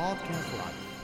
Podcast Live.